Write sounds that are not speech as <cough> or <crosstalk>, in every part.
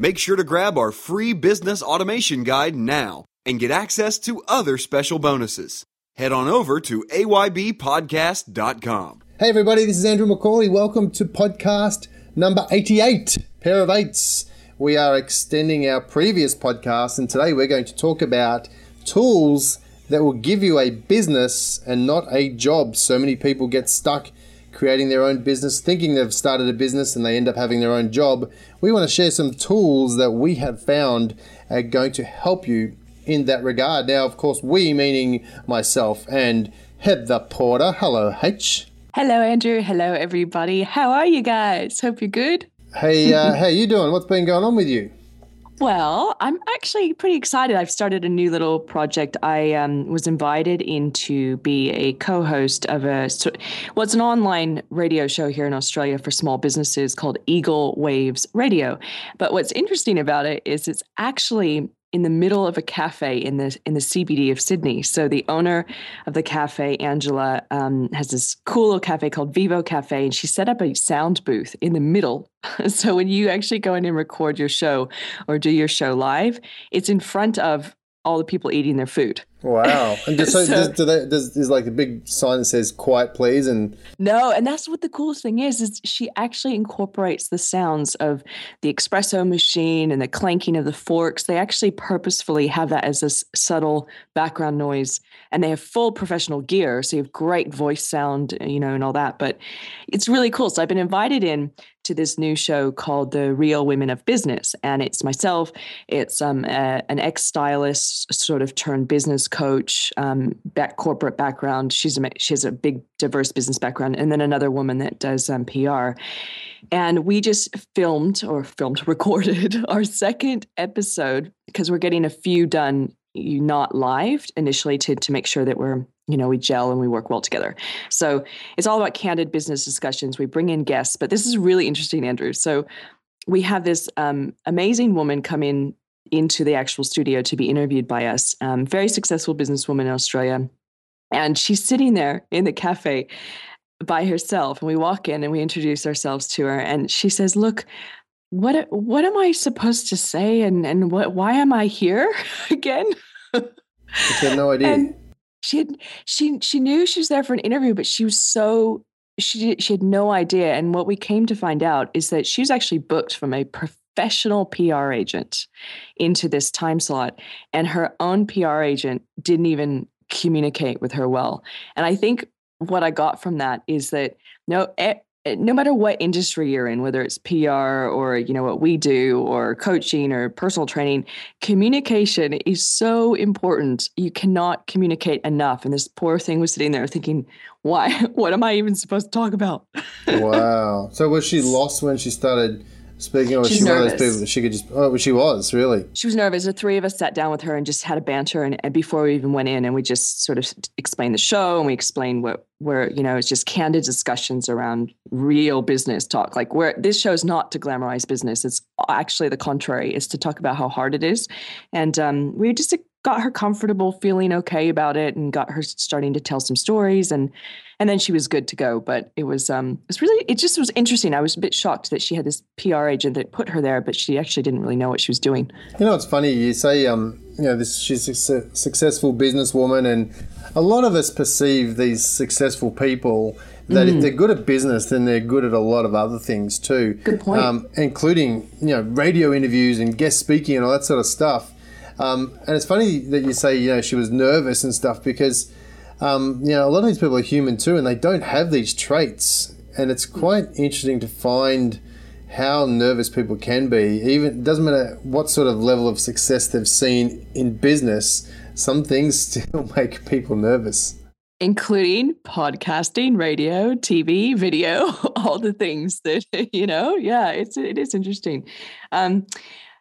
Make sure to grab our free business automation guide now and get access to other special bonuses. Head on over to aybpodcast.com. Hey, everybody, this is Andrew McCauley. Welcome to podcast number 88, Pair of Eights. We are extending our previous podcast, and today we're going to talk about tools that will give you a business and not a job. So many people get stuck creating their own business, thinking they've started a business and they end up having their own job. We want to share some tools that we have found are going to help you in that regard. Now, of course, we meaning myself and Heather Porter. Hello, H. Hello, Andrew. Hello, everybody. How are you guys? Hope you're good. Hey, uh, how you doing? What's been going on with you? Well, I'm actually pretty excited. I've started a new little project. I um, was invited in to be a co-host of a well, it's an online radio show here in Australia for small businesses called Eagle Waves Radio. But what's interesting about it is it's actually in the middle of a cafe in the in the CBD of Sydney. So the owner of the cafe, Angela, um, has this cool little cafe called Vivo Cafe, and she set up a sound booth in the middle. <laughs> so when you actually go in and record your show or do your show live, it's in front of all the people eating their food. Wow! <laughs> And just, so, so does, do they, does, there's like a big sign that says "Quiet, please," and no, and that's what the coolest thing is. Is she actually incorporates the sounds of the espresso machine and the clanking of the forks. They actually purposefully have that as a subtle background noise, and they have full professional gear, so you have great voice sound, you know, and all that. But it's really cool. So I've been invited in to this new show called The Real Women of Business. And it's myself, it's um, a, an ex stylist, sort of turned business coach, um, back corporate background. She's a, she has a big, diverse business background. And then another woman that does um, PR. And we just filmed or filmed, <laughs> recorded our second episode because we're getting a few done not live initially to to make sure that we're you know we gel and we work well together. So it's all about candid business discussions. We bring in guests but this is really interesting andrew. So we have this um, amazing woman come in into the actual studio to be interviewed by us um, very successful businesswoman in australia. And she's sitting there in the cafe by herself and we walk in and we introduce ourselves to her and she says look what what am I supposed to say and and what why am I here <laughs> again? she had no idea. And she had she she knew she was there for an interview, but she was so she she had no idea. And what we came to find out is that she was actually booked from a professional PR agent into this time slot, and her own PR agent didn't even communicate with her well. And I think what I got from that is that no Eh, no matter what industry you're in whether it's pr or you know what we do or coaching or personal training communication is so important. You cannot communicate enough and this poor thing was sitting there thinking why <laughs> what am i even supposed to talk about? <laughs> Wow. So was she lost when she started Speaking of, She's she nervous. one of those people that she could just, oh, she was really. She was nervous. The three of us sat down with her and just had a banter. And, and before we even went in, and we just sort of explained the show and we explained what, where, you know, it's just candid discussions around real business talk. Like, where this show is not to glamorize business, it's actually the contrary, it's to talk about how hard it is. And um, we just got her comfortable, feeling okay about it, and got her starting to tell some stories. And, and then she was good to go. But it was um, it was really it just was interesting. I was a bit shocked that she had this PR agent that put her there, but she actually didn't really know what she was doing. You know, it's funny. You say um, you know, this she's a successful businesswoman, and a lot of us perceive these successful people that mm. if they're good at business, then they're good at a lot of other things too. Good point. Um, including you know radio interviews and guest speaking and all that sort of stuff. Um, and it's funny that you say you know she was nervous and stuff because um, you know, a lot of these people are human too, and they don't have these traits. And it's quite interesting to find how nervous people can be. Even doesn't matter what sort of level of success they've seen in business. Some things <laughs> still make people nervous. including podcasting, radio, TV, video, <laughs> all the things that <laughs> you know. Yeah, it's it is interesting. Um,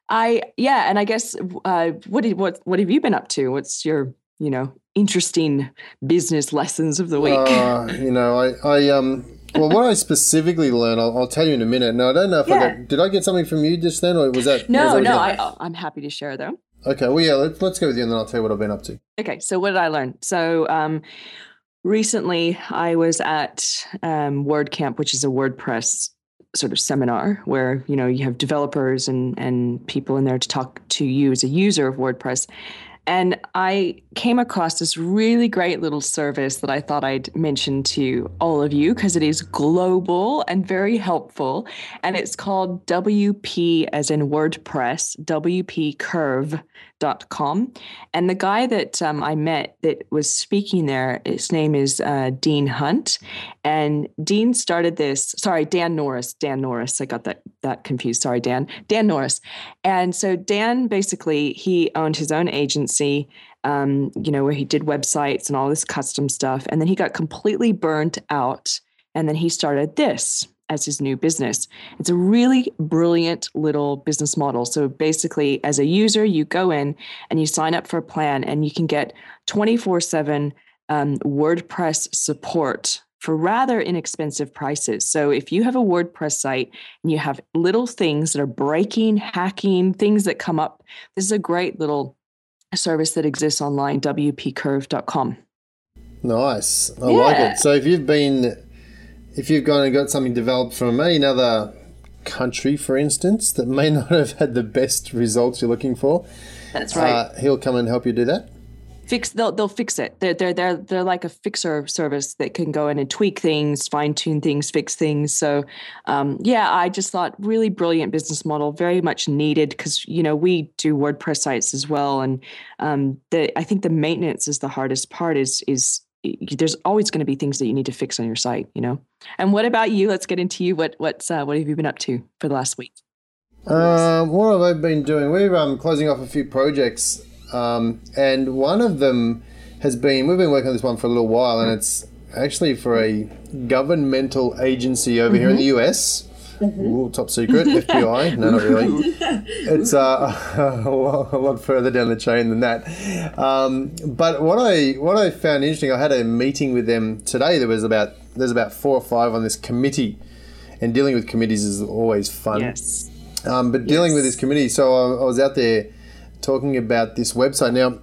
I yeah, and I guess uh, what what what have you been up to? What's your you know interesting business lessons of the week? Uh, <laughs> you know, I I um. Well, what I specifically learned, I'll, I'll, tell you in a minute. Now, I don't know if yeah. I got, did I get something from you just then, or was that? No, was no, I, I'm happy to share though. Okay, well, yeah, let's let's go with you, and then I'll tell you what I've been up to. Okay, so what did I learn? So, um, recently I was at um, WordCamp, which is a WordPress sort of seminar where you know you have developers and and people in there to talk to you as a user of WordPress. And I came across this really great little service that I thought I'd mention to all of you because it is global and very helpful. And it's called WP, as in WordPress, WPCurve.com. And the guy that um, I met that was speaking there, his name is uh, Dean Hunt. And Dean started this, sorry, Dan Norris, Dan Norris. I got that, that confused. Sorry, Dan, Dan Norris. And so Dan basically, he owned his own agency, um, you know, where he did websites and all this custom stuff. And then he got completely burnt out. And then he started this as his new business. It's a really brilliant little business model. So basically, as a user, you go in and you sign up for a plan, and you can get 24 7 um, WordPress support for rather inexpensive prices. So if you have a WordPress site and you have little things that are breaking, hacking, things that come up, this is a great little service that exists online, wpcurve.com. Nice. I yeah. like it. So if you've been if you've gone and got something developed from another country, for instance, that may <laughs> not have had the best results you're looking for, that's right. Uh, he'll come and help you do that. Fix they'll they'll fix it. They're they're they're they're like a fixer service that can go in and tweak things, fine tune things, fix things. So, um, yeah, I just thought really brilliant business model, very much needed because you know we do WordPress sites as well, and um, the I think the maintenance is the hardest part. Is is there's always going to be things that you need to fix on your site, you know. And what about you? Let's get into you. What what's uh, what have you been up to for the last week? Um, what have I been doing? We're um, closing off a few projects, um, and one of them has been we've been working on this one for a little while, and it's actually for a governmental agency over mm-hmm. here in the US. Mm-hmm. Ooh, top secret, FBI. No, not really. <laughs> It's uh, <laughs> a, lot, a, lot, further down the chain than that. Um, but what I what I found interesting, I had a meeting with them today. There was about there's about four or five on this committee, and dealing with committees is always fun. Yes. Um, but dealing yes. with this committee, so I, I was out there talking about this website now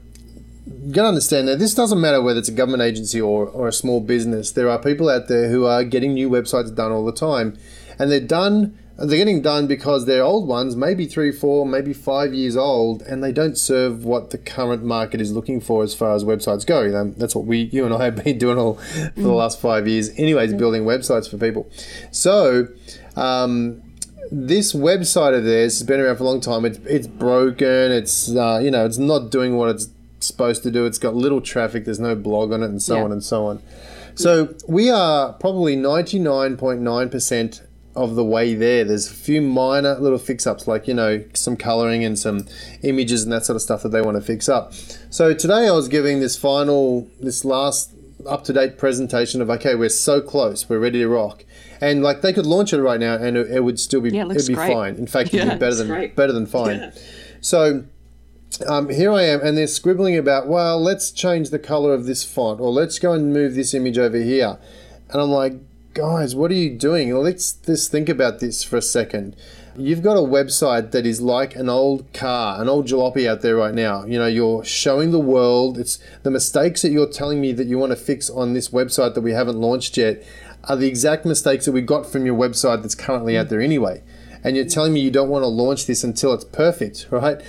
you gotta understand that this doesn't matter whether it's a government agency or, or a small business. There are people out there who are getting new websites done all the time and they're done. They're getting done because they're old ones, maybe three, four, maybe five years old, and they don't serve what the current market is looking for as far as websites go. You know, that's what we, you and I, have been <laughs> doing all for the last five years, anyways, building websites for people. So, um, this website of theirs has been around for a long time. It's it's broken. It's uh, you know, it's not doing what it's supposed to do. It's got little traffic. There's no blog on it, and so yeah. on and so on. So we are probably ninety nine point nine percent of the way there. There's a few minor little fix ups, like, you know, some coloring and some images and that sort of stuff that they want to fix up. So today I was giving this final, this last up to date presentation of, okay, we're so close, we're ready to rock. And like they could launch it right now and it, it would still be, yeah, it would be great. fine. In fact, it'd be better than, great. better than fine. Yeah. So, um, here I am, and they're scribbling about, well, let's change the color of this font, or let's go and move this image over here. And I'm like, guys, what are you doing? Let's just think about this for a second. You've got a website that is like an old car, an old jalopy out there right now. You know, you're showing the world. It's the mistakes that you're telling me that you want to fix on this website that we haven't launched yet are the exact mistakes that we got from your website that's currently out there anyway. And you're telling me you don't want to launch this until it's perfect, <laughs> right?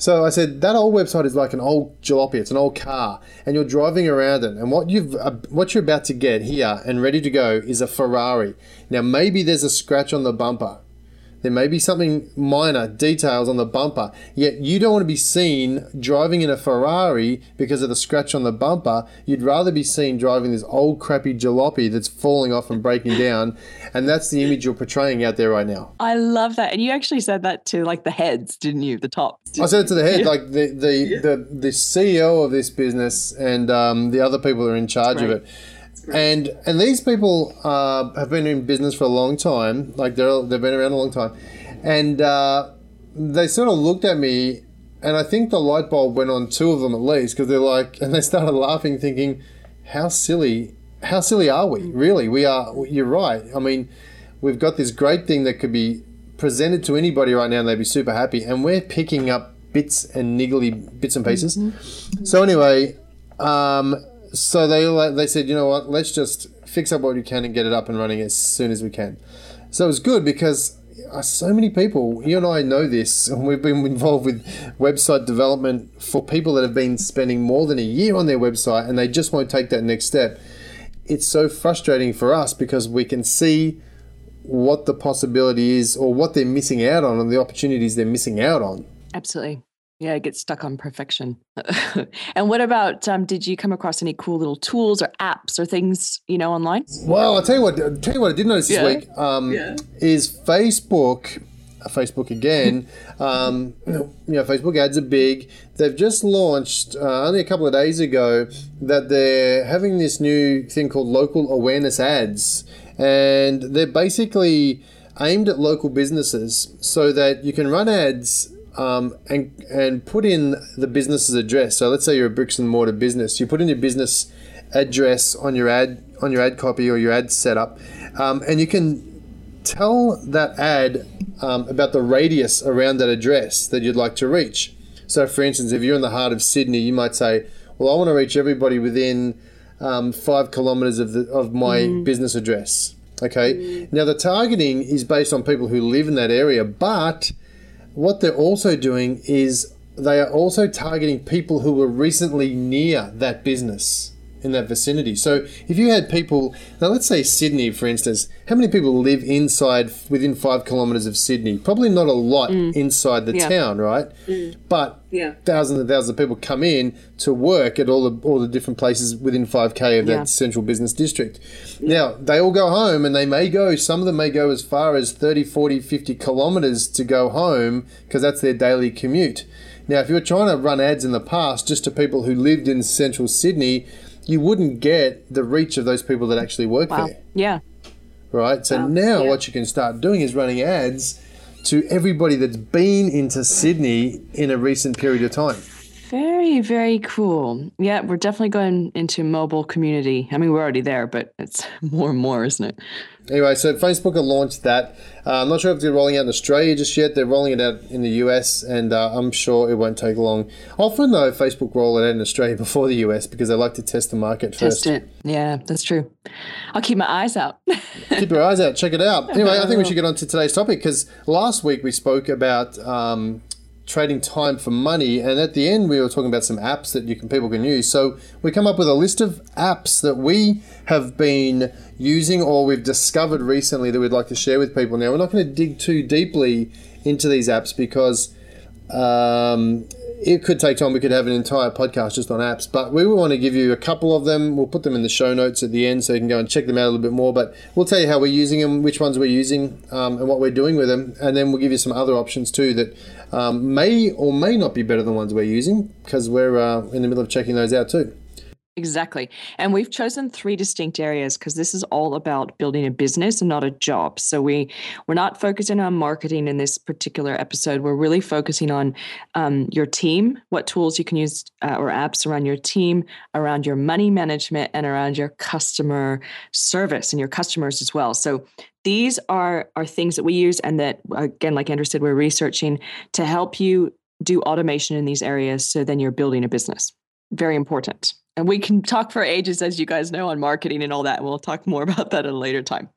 So I said that old website is like an old jalopy. It's an old car, and you're driving around it. And what you've uh, what you're about to get here and ready to go is a Ferrari. Now maybe there's a scratch on the bumper, There may be something minor, details on the bumper, yet you don't want to be seen driving in a Ferrari because of the scratch on the bumper. You'd rather be seen driving this old crappy jalopy that's falling off and breaking down. And that's the image you're portraying out there right now. I love that. And you actually said that to like the heads, didn't you? The top. I said it to the head, like the the, yeah. the, the CEO of this business and um, the other people that are in charge of it and and these people uh, have been in business for a long time. Like they're they've been around a long time, and uh, they sort of looked at me, and I think the light bulb went on two of them at least because they're like, <laughs> and they started laughing, thinking, "How silly! How silly are we? Really? We are. You're right. I mean, we've got this great thing that could be presented to anybody right now, and they'd be super happy, and we're picking up bits and niggly bits and pieces. Mm-hmm. So anyway." Um, so they they said, you know what, let's just fix up what we can and get it up and running as soon as we can. So it was good because uh, so many people, you and I know this, <laughs> and we've been involved with website development for people that have been spending more than a year on their website and they just won't take that next step. It's so frustrating for us because we can see what the possibility is or what they're missing out on and the opportunities they're missing out on. Absolutely. Yeah, I get stuck on perfection. <laughs> and what about? Um, did you come across any cool little tools or apps or things you know online? Well, I'll tell you what. I'll tell you what I did notice yeah. this week um, yeah. is Facebook. Uh, Facebook again. <laughs> um, you know, Facebook ads are big. They've just launched uh, only a couple of days ago that they're having this new thing called local awareness ads, and they're basically aimed at local businesses so that you can run ads um, and and put in the business's address. So let's say you're a bricks and mortar business. You put in your business address on your ad on your ad copy or your ad setup, um, and you can tell that ad um, about the radius around that address that you'd like to reach. So, for instance, if you're in the heart of Sydney, you might say, "Well, I want to reach everybody within um, five kilometres of the of my mm. business address." Okay. Mm. Now, the targeting is based on people who live in that area, but what they're also doing is they are also targeting people who were recently near that business in that vicinity. So if you had people, now let's say Sydney, for instance, how many people live inside within five kilometres of Sydney? Probably not a lot mm. inside the yeah. town, right? Mm. But yeah. thousands and thousands of people come in to work at all the all the different places within five k of yeah. that central business district. Now they all go home, and they may go. Some of them may go as far as 30, 40, 50 kilometres to go home because that's their daily commute. Now, if you were trying to run ads in the past just to people who lived in central Sydney, you wouldn't get the reach of those people that actually work wow. there. Yeah. Right. So wow. now yeah. what you can start doing is running ads to everybody that's been into Sydney in a recent period of time. Very, very cool. Yeah, we're definitely going into mobile community. I mean, we're already there, but it's <laughs> more and more, isn't it? Anyway, so Facebook have launched that. Uh, I'm not sure if they're rolling out in Australia just yet. They're rolling it out in the US, and uh, I'm sure it won't take long. Often, though, Facebook roll it out in Australia <laughs> before the US because they like to test the market first. Test it. Yeah, that's true. I'll keep my eyes out. <laughs> keep your eyes out. Check it out. Anyway, I think we <laughs> should get on to today's topic because last week we spoke about um, trading time for money. And at the end, we were talking about some apps that you can people can use. So we come up with a list of apps that we have been using or we've discovered recently that we'd like to share with people. Now we're not going to dig too deeply into these apps because um, it could take time. We could have an entire podcast just on apps, but we want to give you a couple of them. We'll put them in the show notes at the end so you can go and check them out a little bit more. But we'll tell you how we're using them, which ones we're using, um, and what we're doing with them. And then we'll give you some other options too that um, may or may not be better than ones we're using because we're uh, in the middle of checking those out too. Exactly. And we've chosen three distinct areas because this is all about building a business and not a job. So we we're not focusing on marketing in this particular episode. We're really focusing on um, your team, what tools you can use uh, or apps around your team, around your money management, and around your customer service and your customers as well. So these are are things that we use and that again, like Andrew said, we're researching to help you do automation in these areas. So then you're building a business. Very important. And we can talk for ages, as you guys know, on marketing and all that. And we'll talk more <laughs> about that at a later time.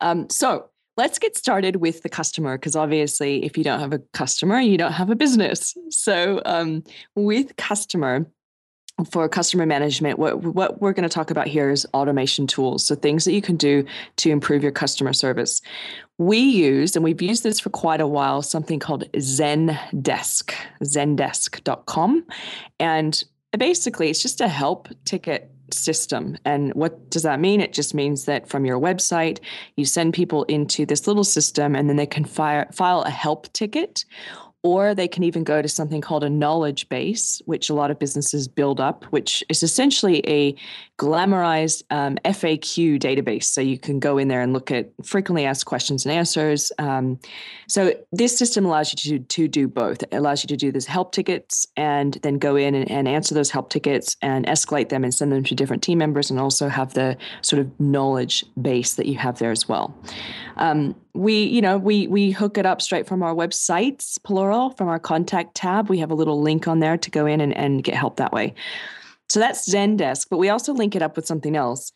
Um, so let's get started with the customer, because obviously, if you don't have a customer, you don't have a business. So um, with customer, for customer management, what what we're going to talk about here is automation tools. So things that you can do to improve your customer service. We use, and we've used this for quite a while, something called Zendesk, zendesk.com. And basically it's just a help ticket system. And what does that mean? It just means that from your website, you send people into this little system and then they can fire, file a help ticket or they can even go to something called a knowledge base, which a lot of businesses build up, which is essentially a glamorized um, FAQ database. So you can go in there and look at frequently asked questions and answers. Um, so this system allows you to, to do both. It allows you to do these help tickets and then go in and, and answer those help tickets and escalate them and send them to different team members and also have the sort of knowledge base that you have there as well. Um, we, you know, we we hook it up straight from our websites, plural, from our contact tab. We have a little link on there to go in and, and get help that way. So that's Zendesk, but we also link it up with something else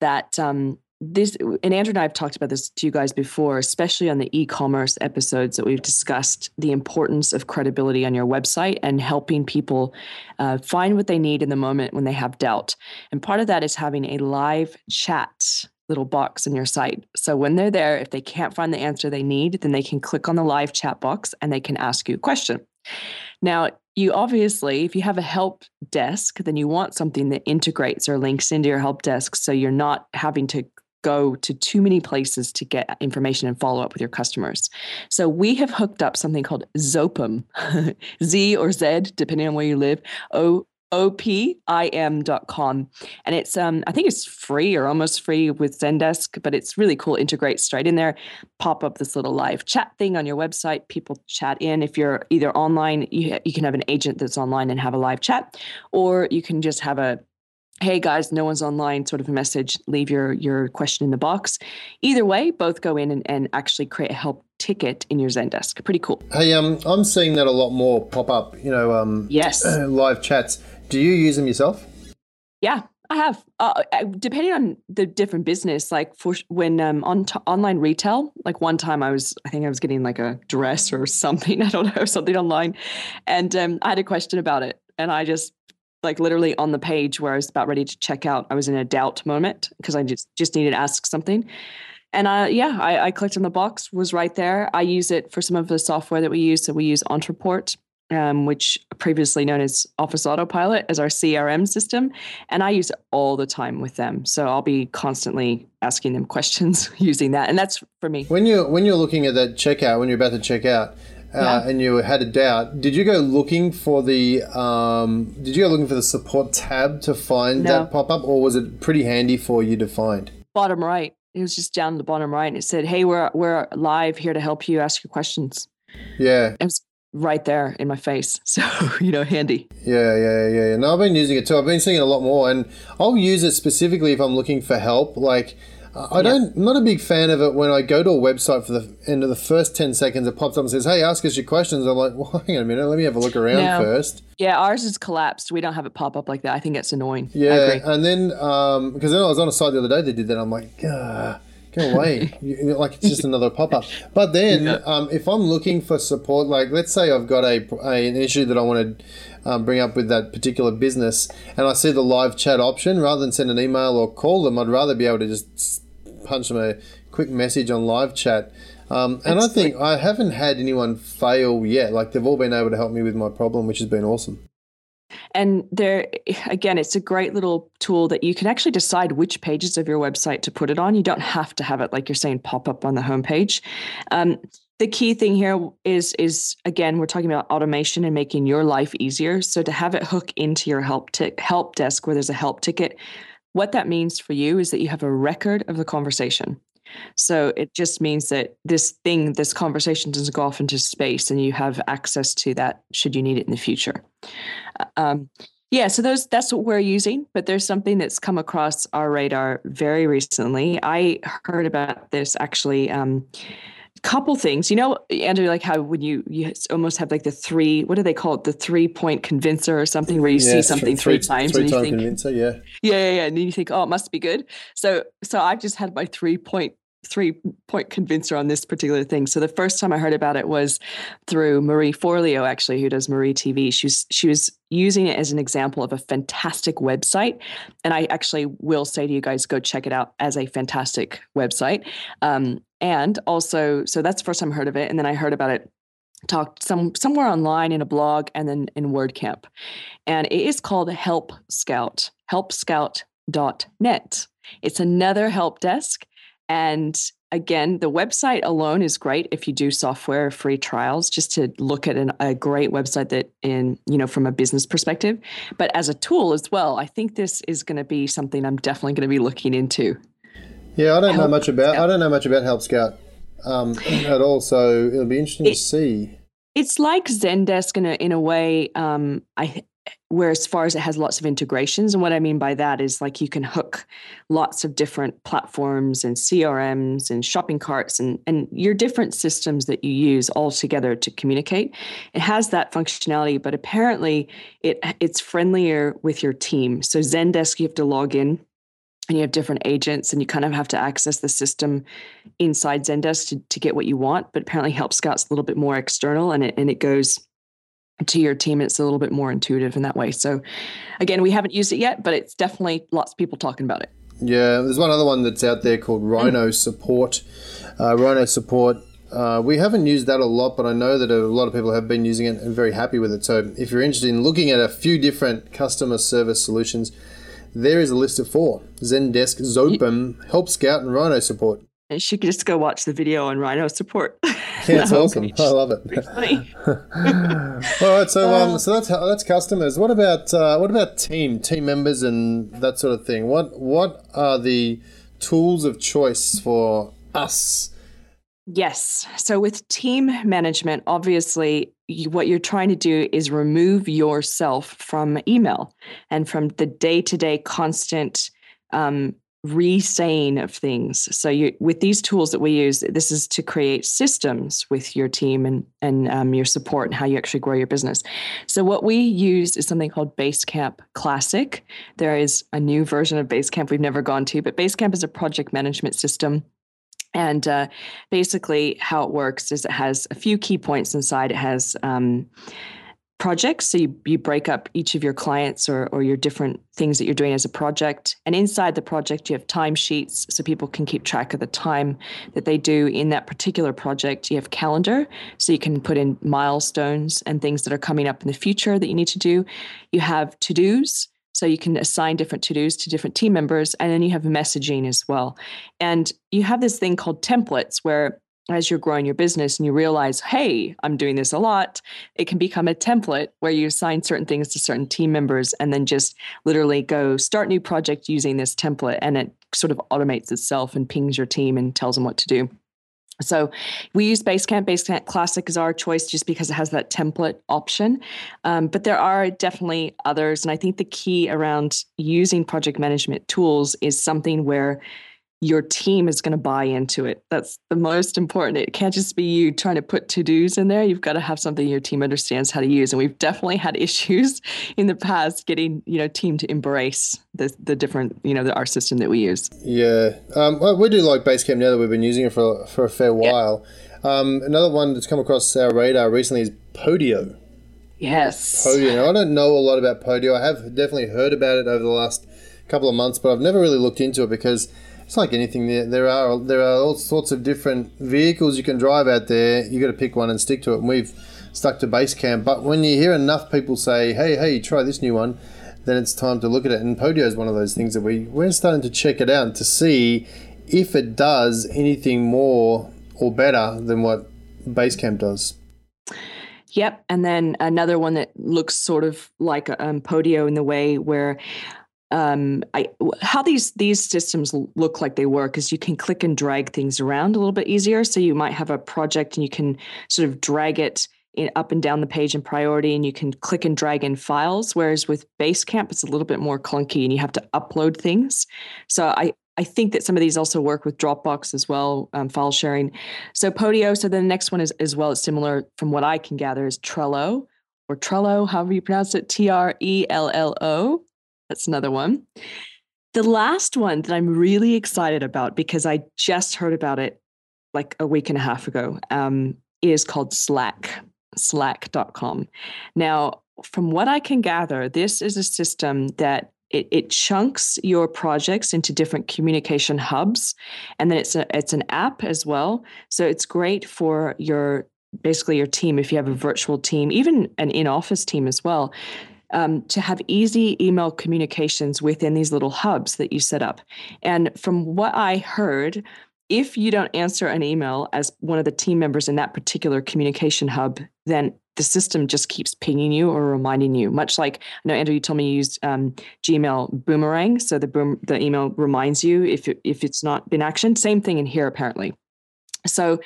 that um, this and Andrew and I have talked about this to you guys before, especially on the e-commerce episodes that we've discussed the importance of credibility on your website and helping people uh, find what they need in the moment when they have doubt. And part of that is having a live chat little box in your site. So when they're there, if they can't find the answer they need, then they can click on the live chat box and they can ask you a question. Now, you obviously, if you have a help desk, then you want something that integrates or links into your help desk so you're not having to go to too many places to get information and follow up with your customers. So we have hooked up something called Zopim, <laughs> Z or Z, depending on where you live, O opim.com and it's um i think it's free or almost free with zendesk but it's really cool integrate straight in there. Pop up this little live chat thing on your website. People chat in. If you're either online you, you can have an agent that's online and have a live chat or you can just have a hey guys no one's online sort of a message leave your your question in the box. Either way both go in and, and actually create a help ticket in your zendesk. Pretty cool. Hey um i'm seeing that a lot more pop up you know um yes. <clears throat> live chats do you use them yourself? Yeah, I have. Uh, depending on the different business, like for when um, on t- online retail, like one time I was, I think I was getting like a dress or <laughs> something. I don't know <laughs> something online, and um, I had a question about it, and I just like literally on the page where I was about ready to check out, I was in a doubt moment because I just just needed to ask something. And I, yeah, I, I clicked on the box, was right there. I use it for some of the software that we use. So we use Ontraport um, which previously known as Office Autopilot, as our CRM system. And I use it all the time with them. So I'll be constantly asking them <laughs> questions using that. And that's for me. When you're, when you're looking at that checkout, when you're about to check out, uh, yeah. and you had a doubt, did you go looking for the um, did you go looking for the support tab to find no. that pop up, or was it pretty handy for you to find? Bottom right. It was just down the bottom right, and it said, "Hey, we're we're live here to help you ask your questions." Yeah, it was right there in my face. <laughs> So, you know, handy. Yeah, yeah, yeah. No, I've been using it too. I've been seeing it a lot more, and I'll use it specifically if I'm looking for help. Like, I don't, I'm not a big fan of it when I go to a website for the end of the first 10 seconds, it pops up and says, Hey, ask us your questions. I'm like, <laughs> well, hang on a minute, let me have a look around no. first. Yeah, ours is collapsed. We don't have it pop up like that. I think it's annoying. Yeah, and then, um, because then I was on a site the other day that did that. I'm like, ah go away. <laughs> you, like it's just another pop up. But then, yeah. um, if I'm looking for support, like let's say I've got a, a an issue that I want to um, bring up with that particular business, and I see the live chat option, rather than send an email or call them, I'd rather be able to just punch them a quick message on live chat. Um, and I think I haven't had anyone fail yet. Like they've all been able to help me with my problem, which has been awesome. And there, again, it's a great little tool that you can actually decide which pages of your website to put it on. You don't have to have it, like you're saying, pop up on the homepage. Um, the key thing here is is again we're talking about automation and making your life easier so to have it hook into your help t- help desk where there's a help ticket what that means for you is that you have a record of the conversation so it just means that this thing this conversation doesn't go off into space and you have access to that should you need it in the future um, yeah, so those that's what we're using, but there's something that's come across our radar very recently. I heard about this actually. Um, couple things you know andrew like how when you you almost have like the three what do they call it the three point convincer or something where you yeah, see something three, three times three and you think convincer, yeah yeah yeah yeah and then you think oh it must be good so so i've just had my three point three point convincer on this particular thing. So the first time I heard about it was through Marie Forleo, actually, who does Marie TV. She was she was using it as an example of a fantastic website, and I actually will say to you guys, go check it out as a fantastic website. Um, and also, so that's the first time I heard of it, and then I heard about it talked some somewhere online in a blog and then in WordCamp. And it is called Help Scout, helpscout.net. It's another help desk. And again, the website alone is great if you do software free trials, just to look at an, a great website that in, you know, from a business perspective. But as a tool as well, I think this is going to be something I'm definitely going to be looking into. Yeah, I don't Help know much about Scout. I don't know much about Help Scout um, at all. So it'll be interesting it, to see. It's like Zendesk in a in a way. Um, I where as far as it has lots of integrations and what i mean by that is like you can hook lots of different platforms and crms and shopping carts and, and your different systems that you use all together to communicate it has that functionality but apparently it it's friendlier with your team so zendesk you have to log in and you have different agents and you kind of have to access the system inside Zendesk to, to get what you want. But apparently Help Scout's a little bit more external and it and it goes to your team. It's a little bit more intuitive in that way. So again, we haven't used it yet, but it's definitely lots of people talking about it. Yeah, there's one other one that's out there called Rhino mm. Support. Uh, Rhino Support. Uh, we haven't used that a lot, but I know that a lot of people have been using it and very happy with it. So if you're interested in looking at a few different customer service solutions, there is a list of four Zendesk, Zopim, Help Scout, and Rhino support. And she could just go watch the video on Rhino support. <laughs> Yeah, it's awesome. I love it. <laughs> All right, so um, uh, so that's that's customers. What about uh, what about team team members and that sort of thing? What what are the tools of choice for us Yes. So with team management, obviously, you, what you're trying to do is remove yourself from email and from the day to day constant um, re-saying of things. So you, with these tools that we use, this is to create systems with your team and and um, your support and how you actually grow your business. So what we use is something called Basecamp Classic. There is a new version of Basecamp we've never gone to, but Basecamp is a project management system and uh, basically, how it works is it has a few key points inside. It has um, projects. So you, you break up each of your clients or, or your different things that you're doing as a project. And inside the project, you have timesheets so people can keep track of the time that they do in that particular project. You have calendar so you can put in milestones and things that are coming up in the future that you need to do. You have to dos. So you can assign different to dos to different team members. And then you have messaging as well. And you have this thing called templates where as you're growing your business and you realize, hey, I'm doing this a lot, it can become a template where you assign certain things to certain team members and then just literally go start new project using this template and it sort of automates itself and pings your team and tells them what to do. So we use Basecamp. Basecamp Classic is our choice just because it has that template option. Um, but there are definitely others. And I think the key around using project management tools is something where your team is going to buy into it. That's the most important. It can't just be you trying to put to dos in there. You've got to have something your team understands how to use. And we've definitely had <laughs> issues in the past getting you know team to embrace the the different you know the, our system that we use. Yeah, um, well, we do like Basecamp now that we've been using it for for a fair while. Yeah. Um, another one that's come across our radar recently is Podio. Yes. Podio. I don't know a lot about Podio. I have definitely heard about it over the last couple of months, but I've never really looked into it because it's like anything. There, there are there are all sorts of different vehicles you can drive out there. You got to pick one and stick to it. And we've stuck to Basecamp. But when you hear enough people say, "Hey, hey, try this new one," then it's time to look at it. And Podio is one of those things that we we're starting to check it out to see if it does anything more or better than what Basecamp does. Yep, and then another one that looks sort of like um, Podio in the way where um, I, how these these systems look like they work is you can click and drag things around a little bit easier. So you might have a project and you can sort of drag it in, up and down the page in priority, and you can click and drag in files. Whereas with Basecamp, it's a little bit more clunky, and you have to upload things. So I I think that some of these also work with Dropbox as well, um, file sharing. So Podio. So the next one is as well. It's similar from what I can gather is Trello or Trello, however you pronounce it, T R E L L O. That's another one. The last one that I'm really excited about because I just heard about it like a week and a half ago um, is called Slack, slack.com. Now, from what I can gather, this is a system that it, it chunks your projects into different communication hubs and then it's a it's an app as well so it's great for your basically your team if you have a virtual team even an in-office team as well um, to have easy email communications within these little hubs that you set up and from what i heard if you don't answer an email as one of the team members in that particular communication hub then the system just keeps pinging you or reminding you. Much like I know Andrew, you told me you used um, Gmail Boomerang, so the boom the email reminds you if it, if it's not been actioned. Same thing in here apparently. So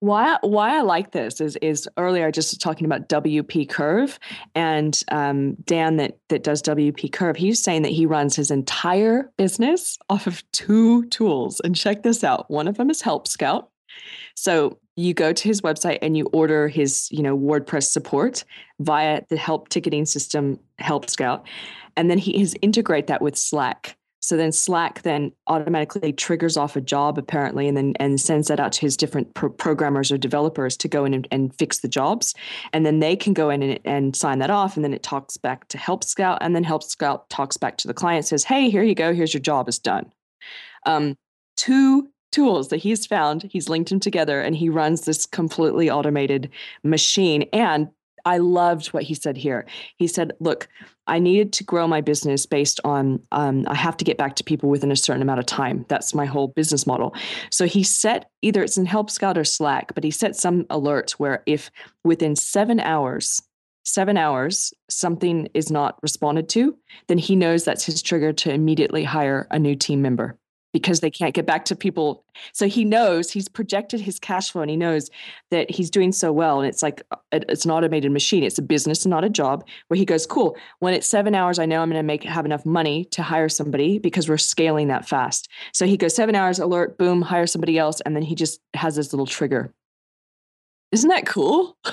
why why I like this is is earlier I just talking about WP Curve and um, Dan that that does WP Curve. He's saying that he runs his entire business off of two tools. And check this out. One of them is Help Scout. So you go to his website and you order his, you know, WordPress support via the help ticketing system Help Scout, and then he is integrate that with Slack. So then Slack then automatically triggers off a job apparently, and then and sends that out to his different pro- programmers or developers to go in and, and, fix the jobs, and then they can go in and, and sign that off, and then it talks back to Help Scout, and then Help Scout talks back to the client, says, "Hey, here you go. Here's your job. It's done." Um, two tools that he's found. He's linked them together and he runs this completely automated machine. And I loved what he said here. He said, Look, I needed to grow my business based on um, I have to get back to people within a certain amount of time. That's my whole business model. So he set either it's in Help Scout or Slack, but he set some alerts where if within seven hours, seven hours, something is not responded to, then he knows that's his trigger to immediately hire a new team member because they can't get back to people. So he knows he's projected his cash flow and he knows that he's doing so well. And it's like, uh, it's an automated machine. It's a business and not a job where he goes, cool. When it's seven hours, I know I'm going to make have enough money to hire somebody because we're scaling that fast. So he goes seven hours alert, boom, hire somebody else. And then he just has this little trigger. Isn't that cool? <laughs>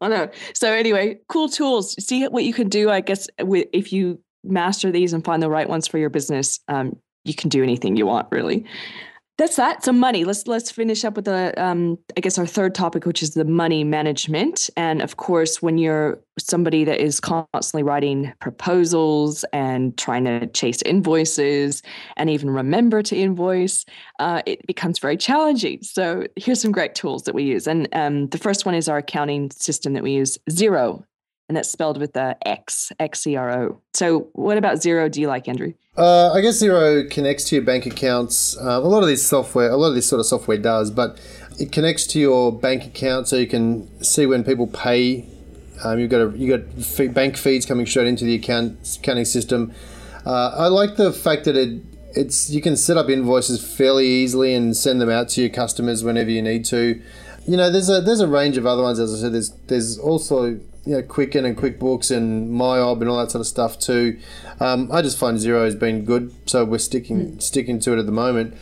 I know. So anyway, cool tools. See what you can do, I guess, with if you master these and find the right ones for your business, um, you can do anything you want, really. That's that. So money. Let's let's finish up with the um, I guess our third topic, which is the money management. And of course, when you're somebody that is constantly writing proposals and trying to chase invoices and even remember to invoice, uh, it becomes very challenging. So here's some great tools that we use. And um, the first one is our accounting system that we use, Xero and that's spelled with the X, X E R O. So, what about Xero do you like, Andrew? Uh, I guess Xero connects to your bank accounts. Uh, a lot of this software, a lot of this sort of software does, but it connects to your bank account so you can see when people pay. Um, you've got a, you got bank feeds coming straight into the account accounting system. Uh, I like the fact that it it's you can set up invoices fairly easily and send them out to your customers whenever you need to. You know, there's a there's a range of other ones. As I said, there's there's also you know, Quicken and QuickBooks and MYOB and all that sort of stuff too. Um, I just find Xero has been good, so we're sticking mm. sticking to it at the moment.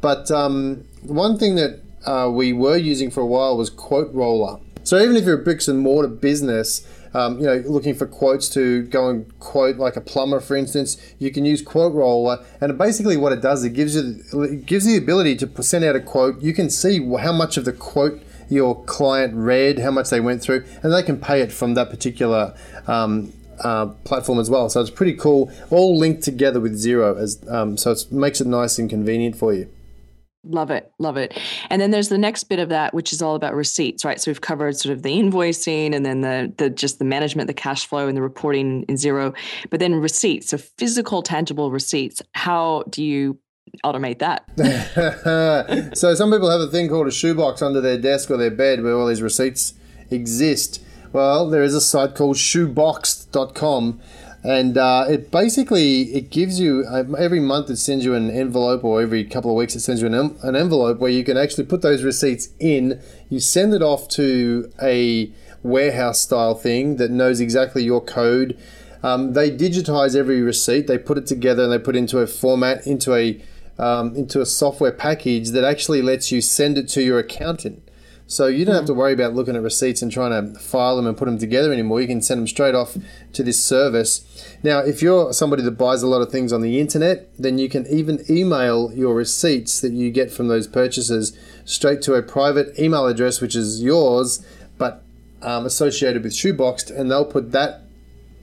But um, one thing that uh, we were using for a while was Quote Roller. So even if you're a bricks and mortar business, um, you know, looking for quotes to go and quote like a plumber, for instance, you can use Quote Roller, and basically what it does, it gives you it gives you the ability to send out a quote. You can see how much of the quote your client read, how much they went through, and they can pay it from that particular um, uh, platform as well. So it's pretty cool, all linked together with Xero. as um, so it makes it nice and convenient for you. Love it, love it. And then there's the next bit of that, which is all about receipts, right? So we've covered sort of the invoicing, and then the the just the management, the cash flow, and the reporting in Xero. But then receipts, so physical, tangible receipts. How do you automate that. <laughs> so some people have a thing called a shoebox under their desk or their bed where all these receipts exist. Well, there is a site called shoebox.com and uh, it basically it gives you uh, every month it sends you an envelope or every couple of weeks it sends you an, em- an envelope where you can actually put those receipts in you send it off to a warehouse style thing that knows exactly your code um, they digitize every receipt they put it together and they put it into a format into a um, into a software package that actually lets you send it to your accountant. So you don't have to worry about looking at receipts and trying to file them and put them together anymore. You can send them straight off to this service. Now, if you're somebody that buys a lot of things on the internet, then you can even email your receipts that you get from those purchases straight to a private email address, which is yours, but um, associated with Shoeboxed, and they'll put that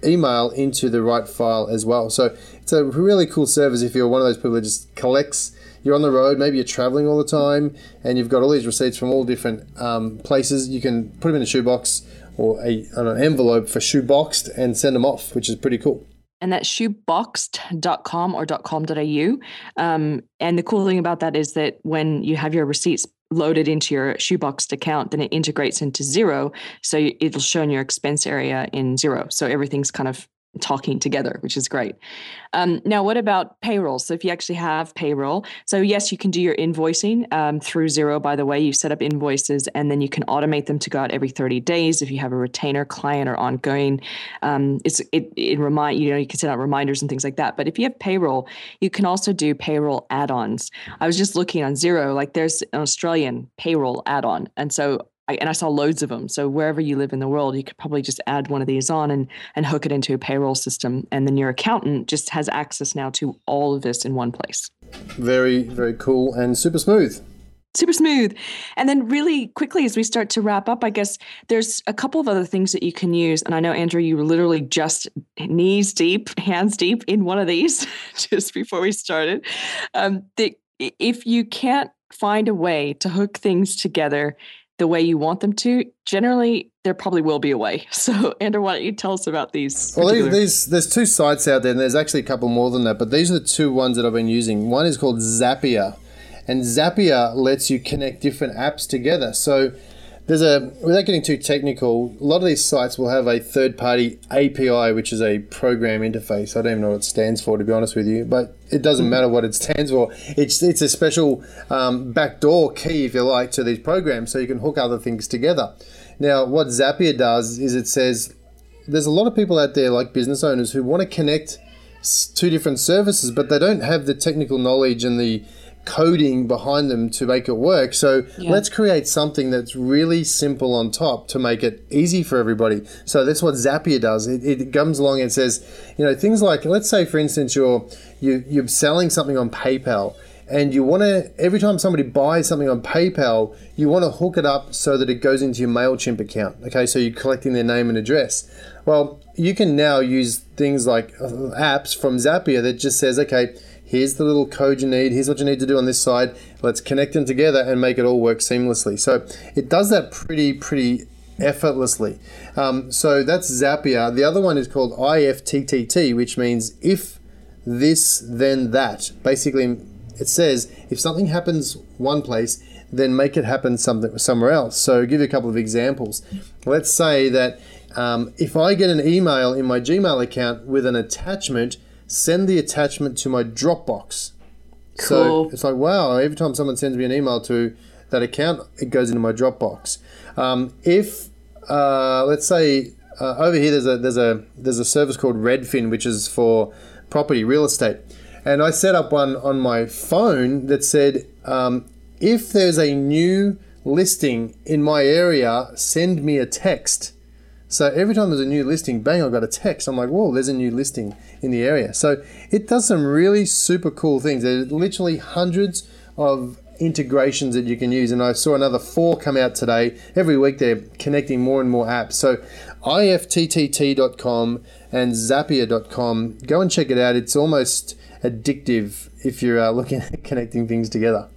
email into the right file as well. So it's a really cool service if you're one of those people that just collects. You're on the road, maybe you're traveling all the time, and you've got all these receipts from all different um, places. You can put them in a shoebox or a, an envelope for shoeboxed and send them off, which is pretty cool and that's shoeboxed.com or .com.au. Um, and the cool thing about that is that when you have your receipts loaded into your shoeboxed account, then it integrates into Xero. So it'll show in your expense area in Xero. So everything's kind of talking together, which is great. Um, now, what about payroll? So, if you actually have payroll, so yes, you can do your invoicing um, through Xero, By the way, you set up invoices and then you can automate them to go out every 30 days if you have a retainer client or ongoing. Um, it's it, it remind you know you can set out reminders and things like that. But if you have payroll, you can also do payroll add-ons. I was just looking on Xero, like there's an Australian payroll add-on, and so I, and I saw loads of them. So wherever you live in the world, you could probably just add one of these on and and hook it into a payroll system, and then your accountant just has access now to all of this in one place. Very very cool and super smooth. Super smooth. And then, really quickly, as we start to wrap up, I guess there's a couple of other things that you can use. And I know, Andrew, you were literally just knees deep, hands deep in one of these <laughs> just before we started. Um, that if you can't find a way to hook things together the way you want them to, generally there probably will be a way. <laughs> So, Andrew, why don't you tell us about these? Well, particular- these, there's two sites out there, and there's actually a couple more than that, but these are the two ones that I've been using. One is called Zapier, and Zapier lets you connect different apps together. So, there's a without getting too technical, a lot of these sites will have a third-party API, which is a program interface. I don't even know what it stands for, to be honest with you, but it doesn't matter what it stands for. It's it's a special um, backdoor key, if you like, to these programs, so you can hook other things together. Now, what Zapier does is it says there's a lot of people out there, like business owners, who want to connect two different services, but they don't have the technical knowledge and the coding behind them to make it work. So yeah. let's create something that's really simple on top to make it easy for everybody. So that's what Zapier does. It, it comes along and says, you know, things like let's say for instance you're you, you're selling something on PayPal and you want to every time somebody buys something on PayPal, you want to hook it up so that it goes into your Mailchimp account. Okay, so you're collecting their name and address. Well, you can now use things like uh, apps from Zapier that just says, okay, here's the little code you need, here's what you need to do on this side, let's connect them together and make it all work seamlessly. So it does that pretty, pretty effortlessly. Um, so that's Zapier. The other one is called IFTTT, which means if this, then that. Basically, it says if something happens one place, then make it happen something somewhere else. So, I'll give you a couple of examples. Let's say that um, if I get an email in my Gmail account with an attachment send the attachment to my Dropbox. Cool. So it's like, wow, every time someone sends me an email to that account, it goes into my Dropbox. Um, if, uh, let's say, uh, over here there's a, there's, a, there's a service called Redfin, which is for property, real estate. And I set up one on my phone that said, um, if there's a new listing in my area, send me a text. So every time there's a new listing, bang, I've got a text. I'm like, whoa, there's a new listing in the area. So it does some really super cool things. There's literally hundreds of integrations that you can use. And I saw another four come out today. Every week they're connecting more and more apps. So ifttt.com and zapier.com. Go and check it out. It's almost addictive if you're uh, looking at <laughs> connecting things together.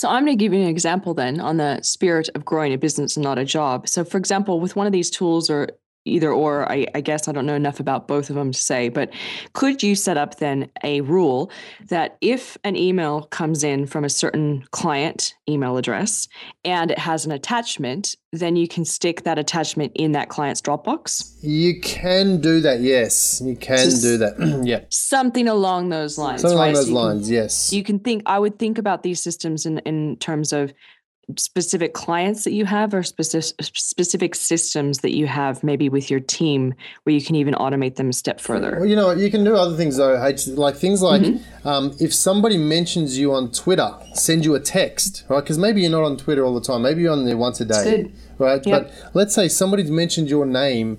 So I'm going to give you an example then on the spirit of growing a business and not a job. So for example, with one of these tools or either or I, I, guess i don't know enough about both of them to say but could you set up then a rule that if an email comes in from a certain client email address and it has an attachment then you can stick that attachment in that client's dropbox? You can do that yes. You can so do that. <clears throat> Yeah. something along those lines something right? along those so lines can, yes. you can think i would think about these systems in in terms of specific clients that you have or specific specific systems that you have maybe with your team where you can even automate them a step further? Well you know you can do other things though like things like mm-hmm. um, if somebody mentions you on twitter send you a text right? Because maybe you're not on twitter all the time. Maybe you're on there once a day right? Yep. but let's say somebody's mentioned your name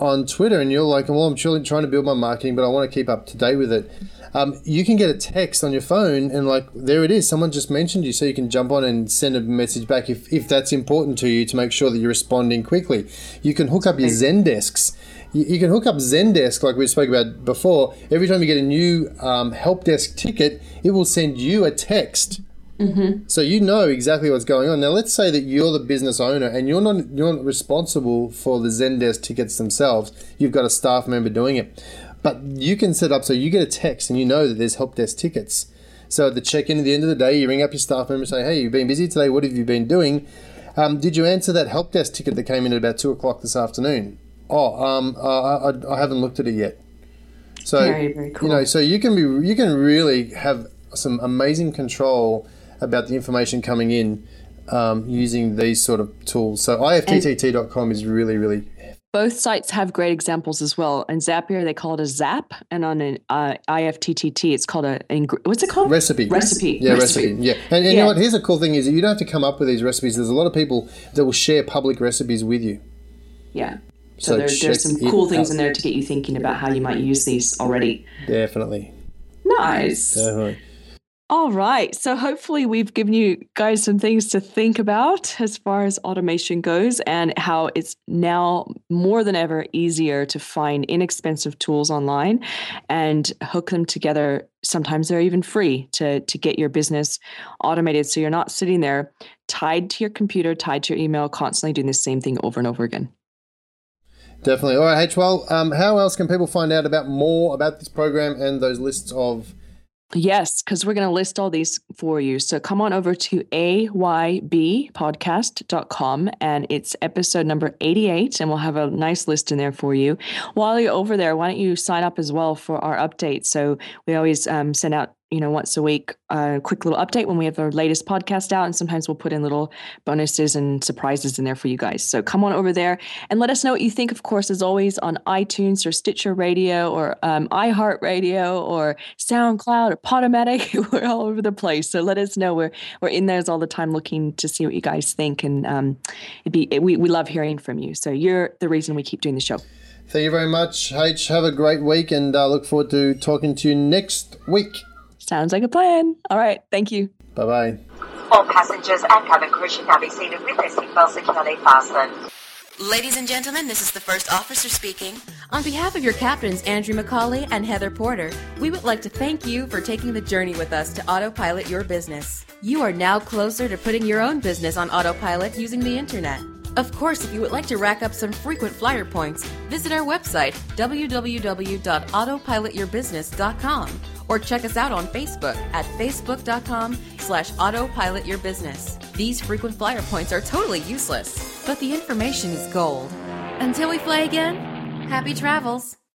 on twitter and you're like well i'm trying to build my marketing but i want to keep up to date with it. Um, you can get a text on your phone and like there it is. Someone just mentioned you so you can jump on and send a message back if, if that's important to you to make sure that you're responding quickly. You can hook up your Zendesks you, you can hook up zendesk like we spoke about before. Every time you get a new um, help desk ticket it will send you a text Mm-hmm. So you know exactly what's going on. Now, let's say that you're the business owner and you're not you're not responsible for the Zendesk tickets themselves. You've got a staff member doing it. But you can set up so you get a text and you know that there's help desk tickets. So at the check-in at the end of the day, you ring up your staff member and say, "Hey, you've been busy today. What have you been doing? Um, did you answer that help desk ticket that came in at about two o'clock this afternoon? Oh, um, uh, I, I, haven't looked at it yet. So very, very cool. you know, so you can be you can really have some amazing control about the information coming in um, using these sort of tools. So ifttt.com is really really both sites have great examples as well. And Zapier, they call it a Zap, and on an uh, IFTTT, it's called a what's it called? Recipe. Recipe. Yeah, recipe. recipe. Yeah, and, and yeah. you know what? Here's a cool thing: is you don't have to come up with these recipes. There's a lot of people that will share public recipes with you. Yeah. So, so there, there's some cool things in there to get you thinking about how you might use these already. Definitely. Nice. Definitely. All right. So hopefully we've given you guys some things to think about as far as automation goes and how it's now more than ever easier to find inexpensive tools online and hook them together. Sometimes they're even free to, to get your business automated. So you're not sitting there tied to your computer, tied to your email, constantly doing the same thing over and over again. Definitely. All right, H. Well, um, how else can people find out about more about this program and those lists of Yes, because we're going to list all these for you. So come on over to aybpodcast.com and it's episode number 88, and we'll have a nice list in there for you. While you're over there, why don't you sign up as well for our updates? So we always um, send out you know, once a week, a quick little update when we have our latest podcast out. And sometimes we'll put in little bonuses and surprises in there for you guys. So come on over there and let us know what you think, of course, as always, on iTunes or Stitcher Radio or um, iHeartRadio or SoundCloud or Podomatic. <laughs> we're all over the place. So let us know. We're, we're in there all the time looking to see what you guys think. And um, it'd be, it, we, we love hearing from you. So you're the reason we keep doing the show. Thank you very much, H. Have a great week and uh, look forward to talking to you next week. Sounds like a plan. All right. Thank you. Bye bye. All passengers and cabin crew should now be seated with their seatbelts securely fastened. Ladies and gentlemen, this is the first officer speaking. On behalf of your captains, Andrew McCauley and Heather Porter, we would like to thank you for taking the journey with us to autopilot your business. You are now closer to putting your own business on autopilot using the internet. Of course, if you would like to rack up some frequent flyer points, visit our website, www.autopilotyourbusiness.com or check us out on Facebook at facebook.com slash autopilotyourbusiness. These frequent flyer points are totally useless, but the information is gold. Until we fly again, happy travels.